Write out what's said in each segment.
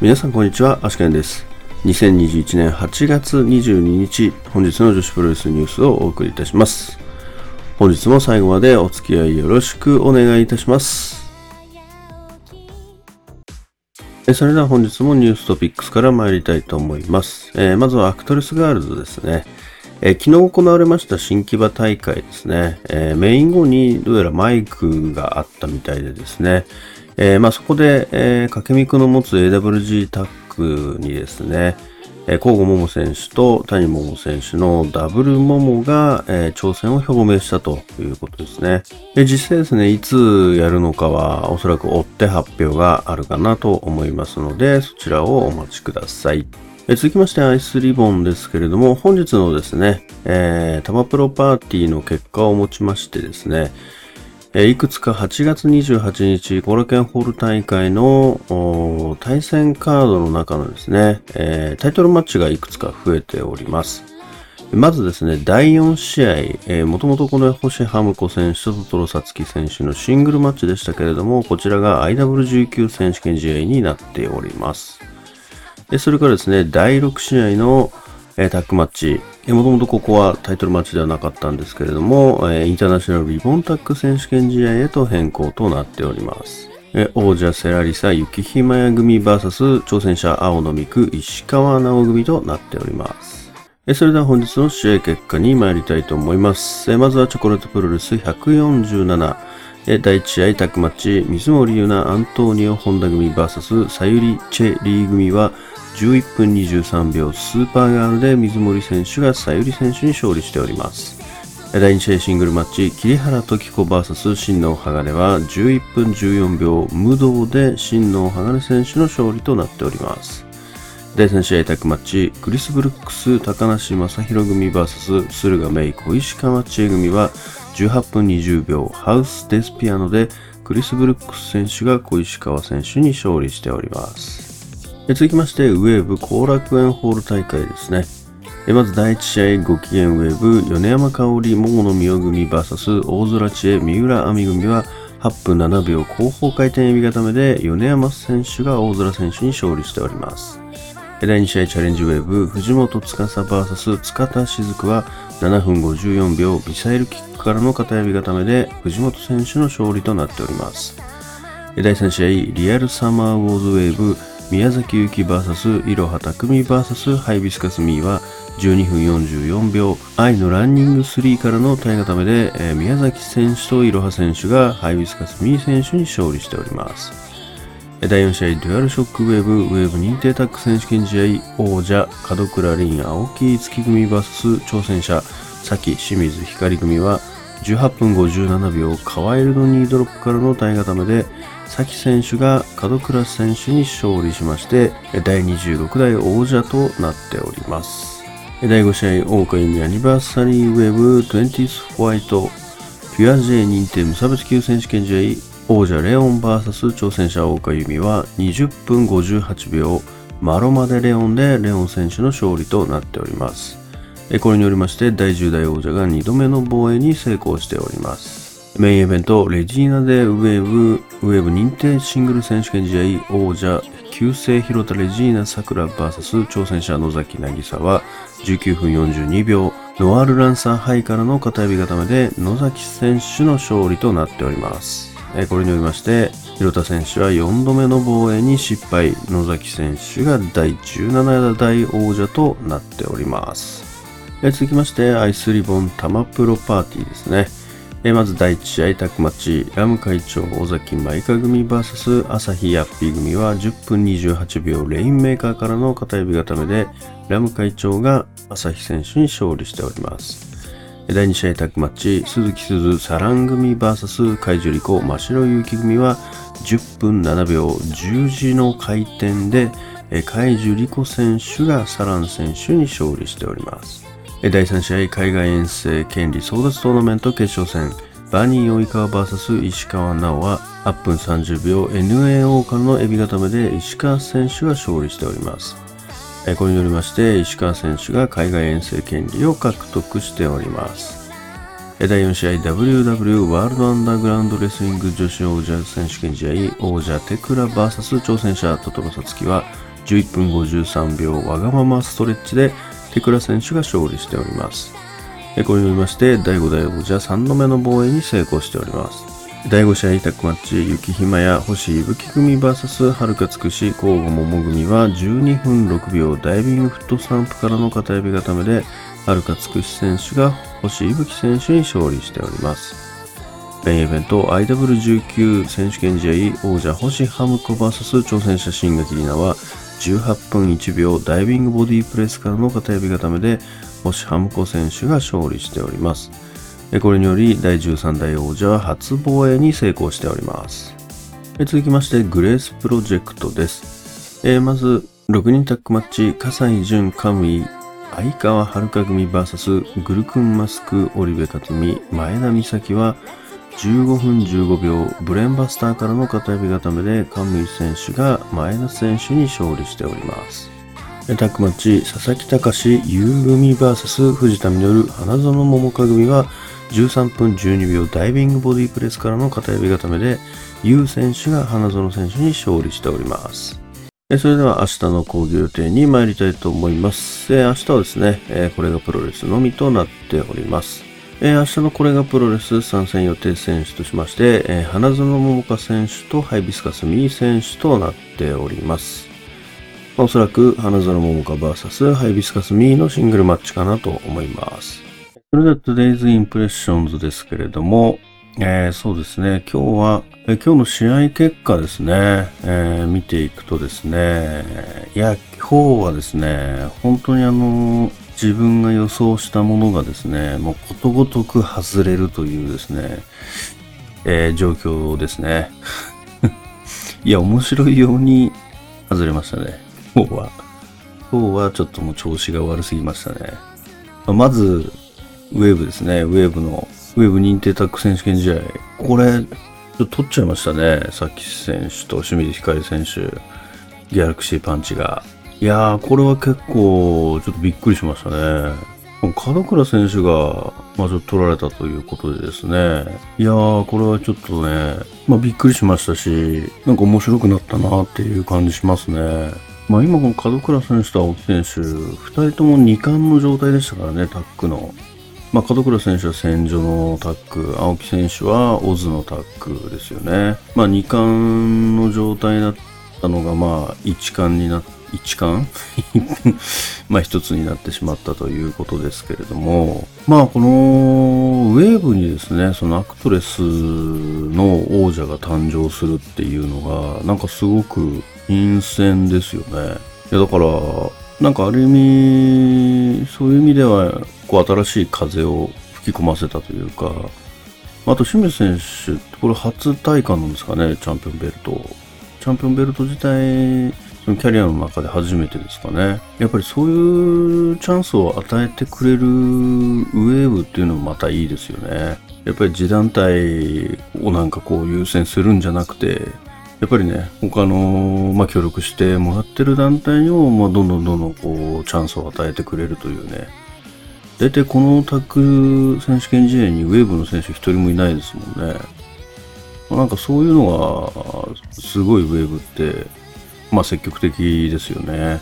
皆さんこんにちは、アシケンです。2021年8月22日、本日の女子プロレスニュースをお送りいたします。本日も最後までお付き合いよろしくお願いいたします。それでは本日もニューストピックスから参りたいと思います。えーまずはアクトレスガールズですね。えー昨日行われました新木場大会ですね。えーメイン後にどうやらマイクがあったみたいでですね。えーまあ、そこで、えー、掛見くの持つ AWG タッグにですね、えー、甲賀桃選手と谷桃選手のダブル桃が、えー挑戦を表明したということですね。で実際ですね、いつやるのかはおそらく追って発表があるかなと思いますので、そちらをお待ちください。続きましてアイスリボンですけれども、本日のですね、えー、タマプロパーティーの結果をもちましてですね、いくつか8月28日、コラケンホール大会の対戦カードの中のですね、えータイトルマッチがいくつか増えております。まずですね、第4試合、えー、もともとこの星ハムコ選手とトトロサツキ選手のシングルマッチでしたけれども、こちらが IW19 選手権試合になっております。それからですね、第6試合の、えタッグマッチ。もともとここはタイトルマッチではなかったんですけれども、えインターナショナルリボンタッグ選手権試合へと変更となっております。え王者セラリサ雪ひまや組 VS 挑戦者青野美久石川直組となっております。それでは本日の試合結果に参りたいと思います。まずはチョコレートプロレス147。第1試合タッグマッチ、水森優奈アントニオ本田組 VS さゆりチェリー組は11分23秒スーパーガールで水森選手がさゆり選手に勝利しております。第2試合シングルマッチ、桐原時子 VS 新能鋼は11分14秒無動で新能鋼選手の勝利となっております。第3試合タッグマッチ、クリス・ブルックス高梨正宏組 VS 駿河芽衣小石川千恵組は18分20秒ハウス・デスピアノでクリス・ブルックス選手が小石川選手に勝利しております。続きまして、ウェーブ後楽園ホール大会ですね。まず第1試合、ご機嫌ウェーブ、米山香織、桃野美代組 VS 大空知恵、三浦亜美組は8分7秒後方回転エビ固めで米山選手が大空選手に勝利しております。第2試合チャレンジウェーブ、藤本司 VS 塚田雫は7分54秒ミサイルキックからの片指固めで藤本選手の勝利となっております。第3試合、リアルサマーウォーズウェーブ、宮崎ゆき VS いろはたくみ VS ハイビスカスミーは12分44秒、愛のランニング3からの体固めで、宮崎選手といろは選手がハイビスカスミー選手に勝利しております。第4試合、デュアルショックウェーブ、ウェーブ認定タッグ選手権試合、王者、門倉凛、青木いつ希組 VS 挑戦者、 SAKI清水ひかり組は、18分57秒、カワイルドニードロップからの体固めで、 SAKI選手が門倉選手に勝利しまして、第26代王者となっております。第5試合、桜花由美アニバーサリーウェーブ 20th ホワイトピュア J 認定無差別級選手権試合王者レオン VS 挑戦者大岡由美は20分58秒マロマデレオンでレオン選手の勝利となっております。これによりまして第10代王者が2度目の防衛に成功しております。メインイベント、レジーナでウェーブ、ウェーブ認定シングル選手権試合王者、旧姓広田レジーナ桜 VS 挑戦者野崎渚は19分42秒、ノワールランサーハイからの片指固めで野崎選手の勝利となっております。これによりまして、広田選手は4度目の防衛に失敗、野崎選手が第17代王者となっております。続きまして、アイスリボンタマプロパーティーですね。まず第1試合タッグマチ、ラム会長、尾崎舞香組 VS 朝日ヤッピー組は10分28秒レインメーカーからの片指固めで、ラム会長が朝日選手に勝利しております。第2試合タッグマッチ、鈴木鈴サラン組 VS 海樹里子真白勇気組は10分7秒十字の回転で、海樹里子選手がサラン選手に勝利しております。第3試合海外遠征権利争奪トーナメント決勝戦、バニー及川 VS 石川直は8分30秒 NAO からのエビ固めで石川選手が勝利しております。えこれによりまして石川選手が海外遠征権利を獲得しております。第4試合 WW ワールドアンダーグラウンドレスリング女子王者選手権試合王者テクラ VS 挑戦者トトロサツキは11分53秒わがままストレッチで手倉選手が勝利しております。これによりまして、第5代王者3度目の防衛に成功しております。第5試合タックマッチ、雪ひまや星いぶき組 VS はるかつくし交互桃組は12分6秒ダイビングフットスタンプからの片指固めで、はるかつくし選手が星いぶき選手に勝利しております。メインイベント IW19 選手権試合王者星ハムコ VS 挑戦者新垣里奈は18分1秒ダイビングボディプレスからの片指固めで星ハムコ選手が勝利しております。これにより第13代王者は初防衛に成功しております。続きましてグレースプロジェクトです。えー、まず6人タックマッチ、葛西淳、カムイ、相川遥組 VS グルクンマスク、織部克美、前田美咲は15分15秒ブレンバスターからの片指固めでカムイ選手が前田選手に勝利しております。タックマッチ佐々木隆優組 VS 藤田実花園桃香組は13分12秒ダイビングボディプレスからの片指固めで優選手が花園選手に勝利しております。それでは明日の講義予定に参りたいと思います。明日はですね、これがプロレスのみとなっております。明日のこれがプロレス参戦予定選手としまして、花園桃香選手とハイビスカスミー選手となっております。おそらく花園桃香 VS ハイビスカスミーのシングルマッチかなと思います。それでは Today's Impressions ですけれども、えー、そうですね、今日は、えー、今日の試合結果ですね、えー、見ていくとですね、いや、今日はですね、本当にあの自分が予想したものがですね、もうことごとく外れるというですね、えー、状況ですね。いや、面白いように外れましたね。今日は。今日はちょっともう調子が悪すぎましたね。まず、ウェーブですね。ウェーブの、ウェーブ認定タック選手権試合。これ、ちょっと取っちゃいましたね。さっき選手と清水光選手、ギャラクシーパンチが。いやー、これは結構、ちょっとびっくりしましたね。門倉選手が、まあ、ちょっと取られたということでですね。いやー、これはちょっとね、まあ、びっくりしましたし、なんか面白くなったなっていう感じしますね。まあ、今この門倉選手と青木選手、二人とも2冠の状態でしたからね、タックの。まあ、門倉選手は戦場のタック、青木選手はオズのタックですよね。まあ、2冠の状態だったのが、まあ、1冠になって、一冠？まあ一つになってしまったということですけれども、まあこのウェーブにですね、そのアクトレスの王者が誕生するっていうのが、なんかすごく陰線ですよね。いやだから、なんかある意味、そういう意味では、こう新しい風を吹き込ませたというか、あと清水選手、これ初体感なんですかね、チャンピオンベルト。チャンピオンベルト自体そのキャリアの中で初めてですかね。やっぱりそういうチャンスを与えてくれるウェーブっていうのもまたいいですよね。やっぱり自団体をなんかこう優先するんじゃなくて、やっぱりね、他の、まあ、協力してもらってる団体にも、まあ、どんどんどんどんこう、チャンスを与えてくれるというね。大体このタック選手権試合にウェーブの選手一人もいないですもんね。なんかそういうのが、すごいウェーブってまあ積極的ですよね。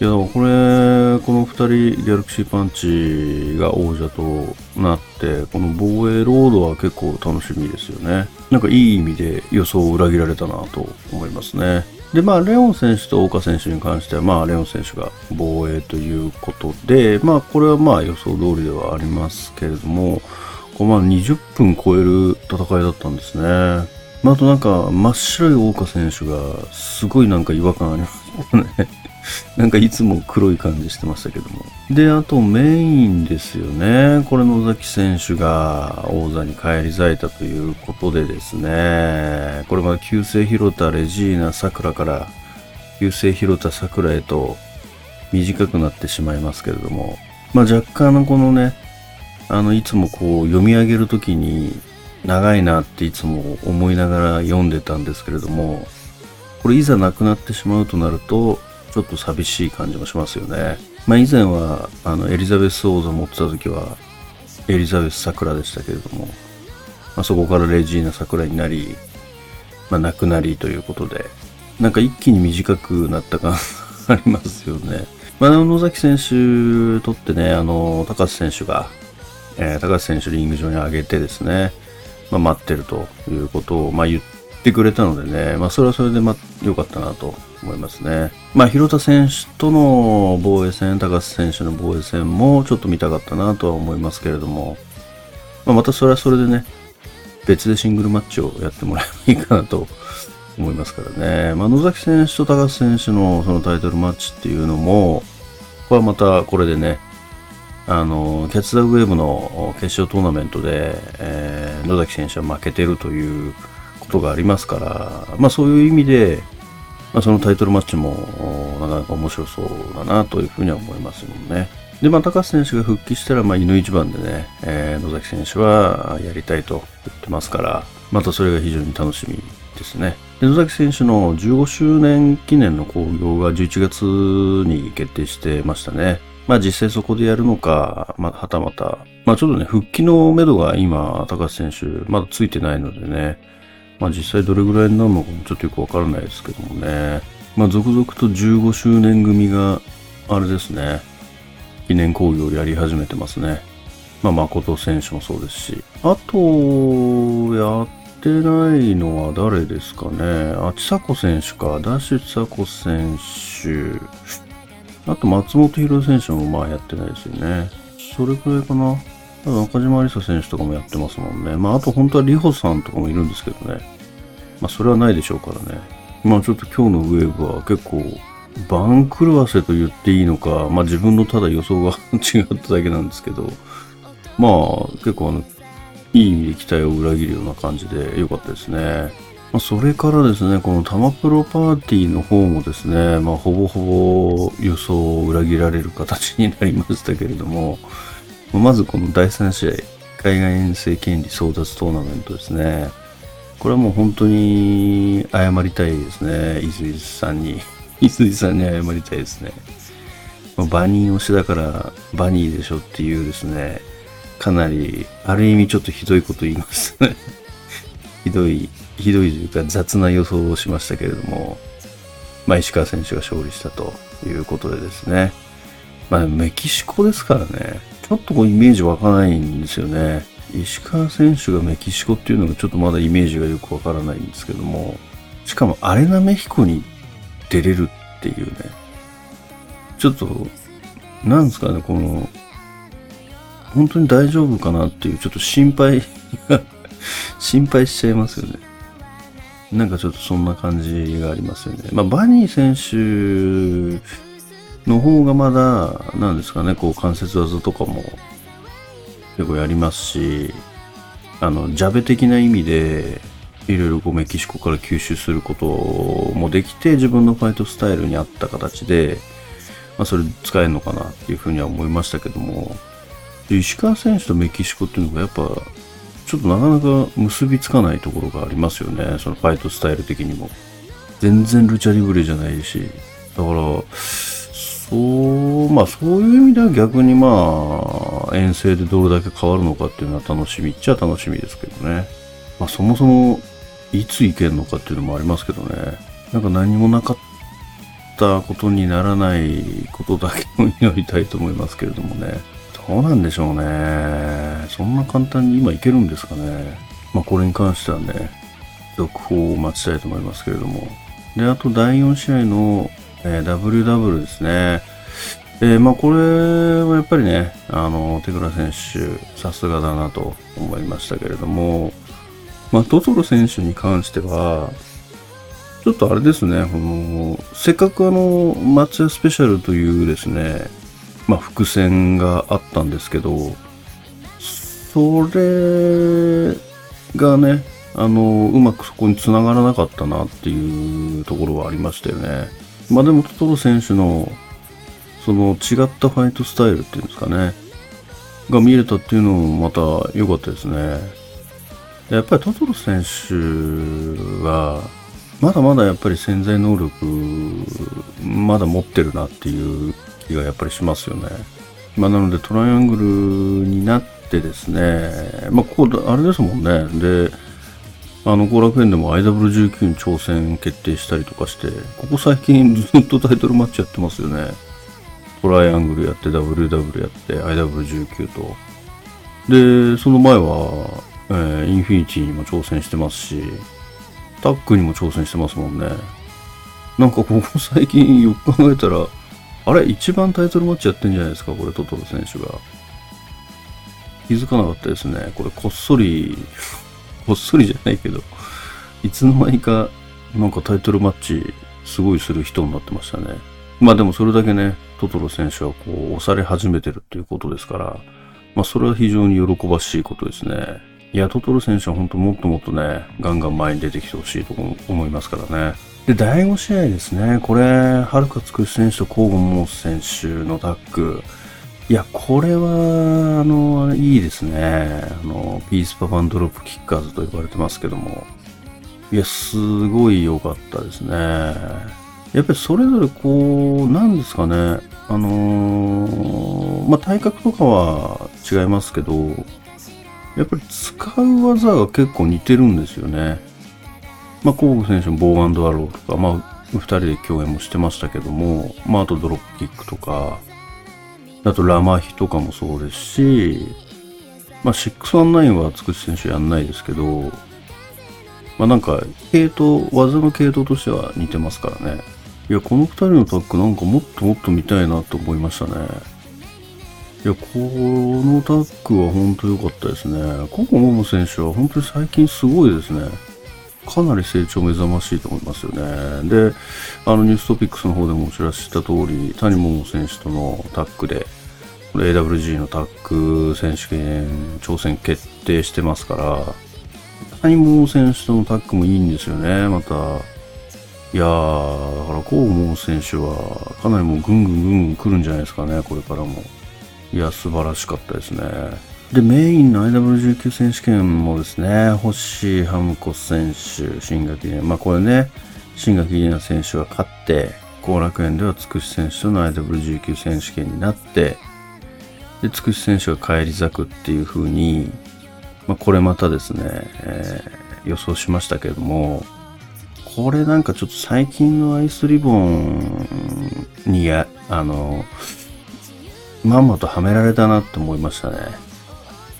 いや、これ、この2人、ギャラクシーパンチが王者となって、この防衛ロードは結構楽しみですよね。なんかいい意味で予想を裏切られたなと思いますね。で、まあ、レオン選手と岡選手に関しては、まあ、レオン選手が防衛ということで、まあ、これはまあ予想通りではありますけれども、こまあ20分超える戦いだったんですね。まあ、あとなんか、真っ白い大岡選手が、すごいなんか違和感ありますよね。なんかいつも黒い感じしてましたけども。で、あとメインですよね。これ野崎選手が王座に返り咲いたということでですね。これま旧姓広田レジーナ桜から旧姓広田桜へと短くなってしまいますけれども。まあ若干のこのね、あの、いつもこう読み上げるときに長いなっていつも思いながら読んでたんですけれども、これいざなくなってしまうとなると、ちょっと寂しい感じもしますよね。まあ以前は、あの、エリザベス王座持ってた時は、エリザベス桜でしたけれども、まあ、そこからレジーナ桜になり、まあ亡くなりということで、なんか一気に短くなった感ありますよね。まあ、野崎選手とってね、あの、高橋選手が、えー、高橋選手リング上に上げてですね、まあ、待ってるということを、まあ、言ってくれたのでね、まあ、それはそれで、ま、良かったなと思いますね。まあ、広田選手との防衛戦、高橋選手の防衛戦もちょっと見たかったなとは思いますけれども、まあ、またそれはそれでね、別でシングルマッチをやってもらえばいいかなと思いますからね。まあ、野崎選手と高橋選手のそのタイトルマッチっていうのも、これはまたこれでね、あの、キャッツ・ザ・ウェーブの決勝トーナメントで、えー、野崎選手は負けてるということがありますから、まあそういう意味で、まあ、そのタイトルマッチもなかなか面白そうだなというふうには思いますもんね。で、まあ、高橋選手が復帰したら、まあ、犬一番でね、えー、野崎選手はやりたいと言ってますから、またそれが非常に楽しみですね。で野崎選手の15周年記念の興行が11月に決定してましたね。まあ実際そこでやるのか、まあ、はたまた、まあちょっとね、復帰のめどが今、高橋選手、まだついてないのでね、まあ実際どれぐらいになるのかもちょっとよくわからないですけどもね、まあ続々と15周年組が、あれですね、記念興行をやり始めてますね。まあ誠選手もそうですし、あと、やってないのは誰ですかね、あ、ちさ子選手か、ダッシュちさ子選手、あと松本博選手もまあやってないですよね。それくらいかな。ただ中島有沙選手とかもやってますもんね。まああと本当は里穂さんとかもいるんですけどね。まあそれはないでしょうからね。まあちょっと今日のウェーブは結構番狂わせと言っていいのか、まあ自分のただ予想が 違っただけなんですけど、まあ結構あの、いい意味で期待を裏切るような感じで良かったですね。まあ、それからですね、このタマプロパーティーの方もですね、まあ、ほぼほぼ予想を裏切られる形になりましたけれども、まずこの第3試合、海外遠征権利争奪トーナメントですね。これはもう本当に謝りたいですね。伊豆さんに。伊豆さんに謝りたいですね。バニー推しだからバニーでしょっていうですね、かなり、ある意味ちょっとひどいこと言いますね。ひどいひどいというか雑な予想をしましたけれども、まあ、石川選手が勝利したということでですね。まあ、メキシコですからね、ちょっとこうイメージ湧かないんですよね。石川選手がメキシコっていうのがちょっとまだイメージがよくわからないんですけども、しかもアレナメヒコに出れるっていうね、ちょっと、なんですかね、この、本当に大丈夫かなっていうちょっと心配が 心配しちゃいますよね。なんかちょっとそんな感じがありますよね。まあ、バニー選手の方がまだ、なんですかね、こう関節技とかも結構やりますし、あの、ジャベ的な意味で、いろいろこうメキシコから吸収することもできて、自分のファイトスタイルに合った形で、まあ、それ使えるのかなっていうふうには思いましたけども、石川選手とメキシコっていうのがやっぱちょっとなかなか結びつかないところがありますよね。そのファイトスタイル的にも。全然ルチャリブレじゃないし。だから、そう、まあそういう意味では逆にまあ、遠征でどれだけ変わるのかっていうのは楽しみっちゃ楽しみですけどね。まあそもそも、いつ行けるのかっていうのもありますけどね。なんか何もなかったことにならないことだけを祈りたいと思いますけれどもね。どうなんでしょうね。そんな簡単に今いけるんですかね。まあこれに関してはね、続報を待ちたいと思いますけれども。で、あと第4試合の、えー、WW ですね。えー、まあこれはやっぱりね、あの、手倉選手、さすがだなと思いましたけれども、まあトトロ選手に関しては、ちょっとあれですね、このせっかくあの、松屋スペシャルというですね、まあ、伏線があったんですけど、それがね、あの、うまくそこに繋がらなかったなっていうところはありましたよね。まあでも、トトロ選手の、その違ったファイトスタイルっていうんですかね、が見れたっていうのもまた良かったですね。やっぱりトトロ選手は、まだまだやっぱり潜在能力、まだ持ってるなっていう気がやっぱりしますよね。まあ、なのでトライアングルになってですね、まあ、ここ、あれですもんね。で、あの、後楽園でも IW19 に挑戦決定したりとかして、ここ最近ずっとタイトルマッチやってますよね。トライアングルやって、WW やって、IW19 と。で、その前は、えー、インフィニティにも挑戦してますし、タックにも挑戦してますもんね。なんかここ最近よく考えたら、あれ？一番タイトルマッチやってんじゃないですか？これトトロ選手が。気づかなかったですね。これこっそり、こっそりじゃないけど、いつの間にかなんかタイトルマッチすごいする人になってましたね。まあでもそれだけね、トトロ選手はこう押され始めてるっていうことですから、まあそれは非常に喜ばしいことですね。いや、トトロ選手は本当もっともっとね、ガンガン前に出てきてほしいと思いますからね。で、第5試合ですね。これ、はるかつくし選手とコーゴンモース選手のタッグ。いや、これは、あの、いいですね。あの、ピースパパンドロップキッカーズと呼ばれてますけども。いや、すごい良かったですね。やっぱりそれぞれこう、なんですかね。あのー、まあ、体格とかは違いますけど、やっぱり使う技が結構似てるんですよね。まあ、コーグ選手もボーアンドアローとか、まあ、二人で共演もしてましたけども、まあ、あとドロップキックとか、あとラマヒとかもそうですし、まあ、619はつくし選手やんないですけど、まあ、なんか、系統、技の系統としては似てますからね。いや、この二人のタッグなんかもっともっと見たいなと思いましたね。いや、このタッグは本当良かったですね。ココモモ選手は本当に最近すごいですね。かなり成長目覚ましいと思いますよね。で、あのニューストピックスの方でもお知らせした通り、谷桃選手とのタッグで、AWG のタッグ選手権挑戦決定してますから、谷桃選手とのタッグもいいんですよね、また。いやー、だから、コウモ選手は、かなりもうぐんぐんぐんぐん来るんじゃないですかね、これからも。いや、素晴らしかったですね。で、メインの IW19 選手権もですね、星ハムコ選手、新垣里まあこれね、新垣里奈選手が勝って、後楽園ではつくし選手との IW19 選手権になって、で、つくし選手が返り咲くっていう風に、まあこれまたですね、えー、予想しましたけれども、これなんかちょっと最近のアイスリボンにや、あの、まんまとはめられたなって思いましたね。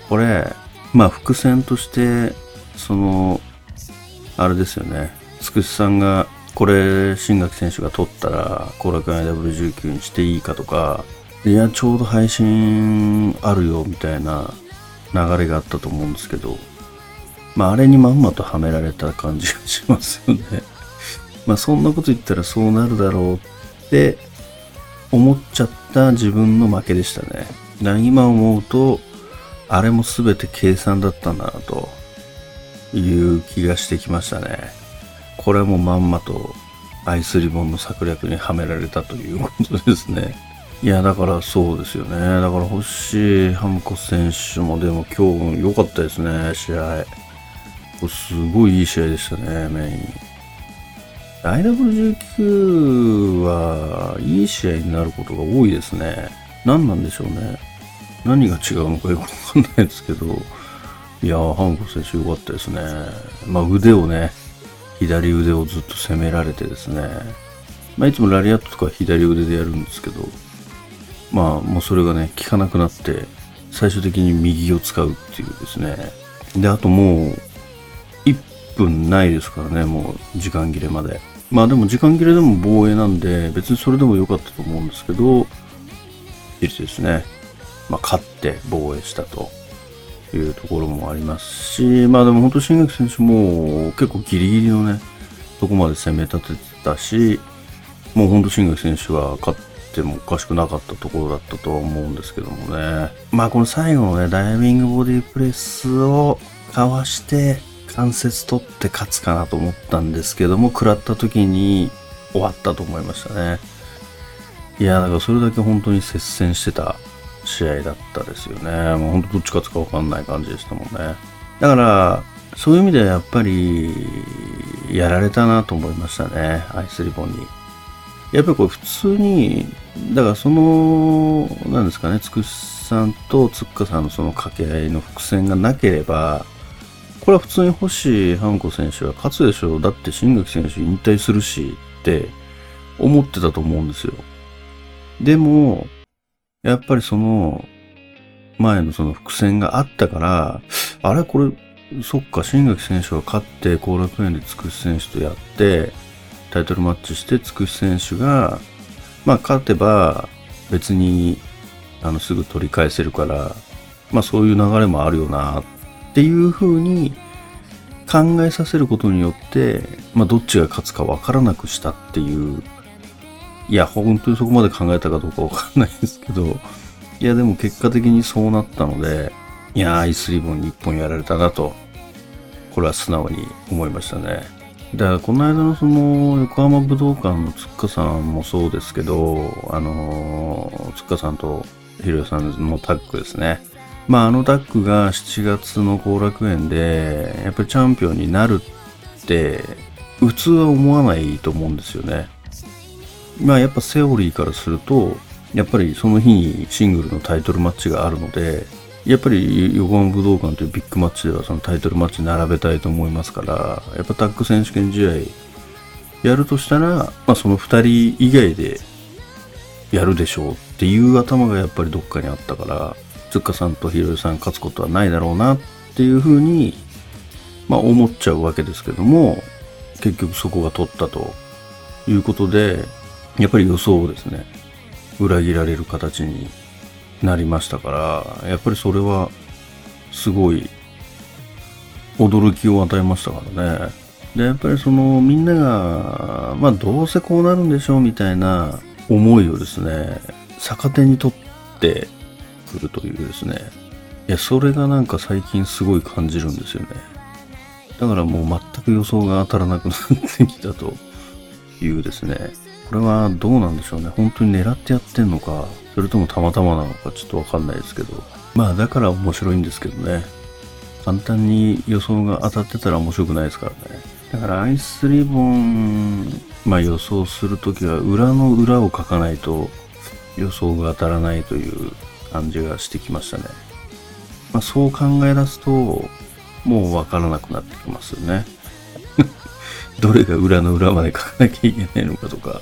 これ、まあ伏線として、その、あれですよね。つくしさんが、これ、新垣選手が取ったら、後楽園 W19 にしていいかとか、いや、ちょうど配信あるよ、みたいな流れがあったと思うんですけど、まあ、あれにまんまとはめられた感じがしますよね。まあ、そんなこと言ったらそうなるだろうって思っちゃった自分の負けでしたね。今思うと、あれも全て計算だったんだなという気がしてきましたね。これもまんまとアイスリボンの策略にはめられたということですね。いや、だからそうですよね。だから星ハムコ選手もでも今日良かったですね、試合。すごいいい試合でしたね、メイン。IW19 はいい試合になることが多いですね。何なんでしょうね。何が違うのかよくわかんないですけど、いやー、ハンコ選手良かったですね。まあ腕をね、左腕をずっと攻められてですね、まあいつもラリアットとか左腕でやるんですけど、まあもうそれがね、効かなくなって、最終的に右を使うっていうですね。で、あともう、1分ないですからね、もう時間切れまで。まあでも時間切れでも防衛なんで、別にそれでも良かったと思うんですけど、いいですね。まあ、勝って防衛したというところもありますし、まあでも本当、新垣選手も結構ギリギリのね、とこまで攻め立ててたし、もう本当、新垣選手は勝ってもおかしくなかったところだったとは思うんですけどもね。まあこの最後のね、ダイビングボディプレスをかわして、関節取って勝つかなと思ったんですけども、食らった時に終わったと思いましたね。いや、だからそれだけ本当に接戦してた試合だったですよね。もうほんとどっち勝つかわかんない感じでしたもんね。だから、そういう意味ではやっぱり、やられたなと思いましたね。アイスリボンに。やっぱりこれ普通に、だからその、なんですかね、つくしさんとつっかさんのその掛け合いの伏線がなければ、これは普通に星ハンコ選手は勝つでしょう。だって新垣選手引退するしって思ってたと思うんですよ。でも、やっぱりその前のその伏線があったから、あれこれ、そっか、新垣選手が勝って後楽園でつくし選手とやって、タイトルマッチしてつくし選手が、まあ勝てば別にあのすぐ取り返せるから、まあそういう流れもあるよなっていう風に考えさせることによって、まあどっちが勝つかわからなくしたっていう、いや本当にそこまで考えたかどうかわかんないですけど、いやでも結果的にそうなったので、いやアイスリボンに1本やられたなと、これは素直に思いましたね。だからこの間のその横浜武道館のつっかさんもそうですけど、あのー、つっかさんとひろやさんのタッグですね。まああのタッグが7月の後楽園で、やっぱりチャンピオンになるって、普通は思わないと思うんですよね。まあやっぱセオリーからすると、やっぱりその日にシングルのタイトルマッチがあるので、やっぱり横浜武道館というビッグマッチではそのタイトルマッチ並べたいと思いますから、やっぱタッグ選手権試合やるとしたら、まあその2人以外でやるでしょうっていう頭がやっぱりどっかにあったから、つっかさんとひろゆさん勝つことはないだろうなっていうふうに、まあ思っちゃうわけですけども、結局そこが取ったということで、やっぱり予想をですね、裏切られる形になりましたからやっぱりそれはすごい驚きを与えましたからね。でやっぱりそのみんながまあどうせこうなるんでしょうみたいな思いをですね逆手に取ってくるというですねいやそれがなんか最近すごい感じるんですよね。だからもう全く予想が当たらなくなってきたというですねこれはどうなんでしょうね本当に狙ってやってんのかそれともたまたまなのかちょっとわかんないですけど。まあだから面白いんですけどね。簡単に予想が当たってたら面白くないですからね。だからアイスリボン、まあ予想するときは裏の裏を書かないと予想が当たらないという感じがしてきましたね。まあそう考え出すと、もうわからなくなってきますよね。どれが裏の裏まで書かなきゃいけないのかとか。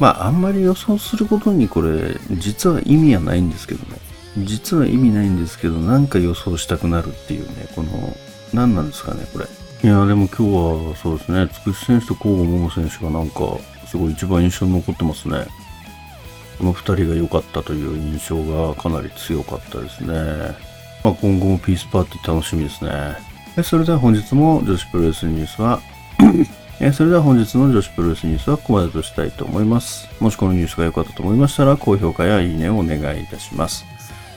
まあ、あんまり予想することにこれ、実は意味はないんですけどね。実は意味ないんですけど、なんか予想したくなるっていうね、この、何なんですかね、これ。いや、でも今日はそうですね、つくし選手と甲賀桃選手がなんか、すごい一番印象に残ってますね。この2人が良かったという印象がかなり強かったですね。まあ、今後もピースパーティー楽しみですね。それでは本日も女子プロレスニュースはえ、それでは本日の女子プロレスニュースはここまでとしたいと思います。もしこのニュースが良かったと思いましたら、高評価やいいねをお願いいたします。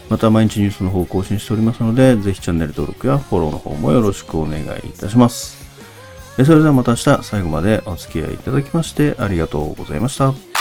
また毎日ニュースの方を更新しておりますので、ぜひチャンネル登録やフォローの方もよろしくお願いいたします。それではまた明日最後までお付き合いいただきましてありがとうございました。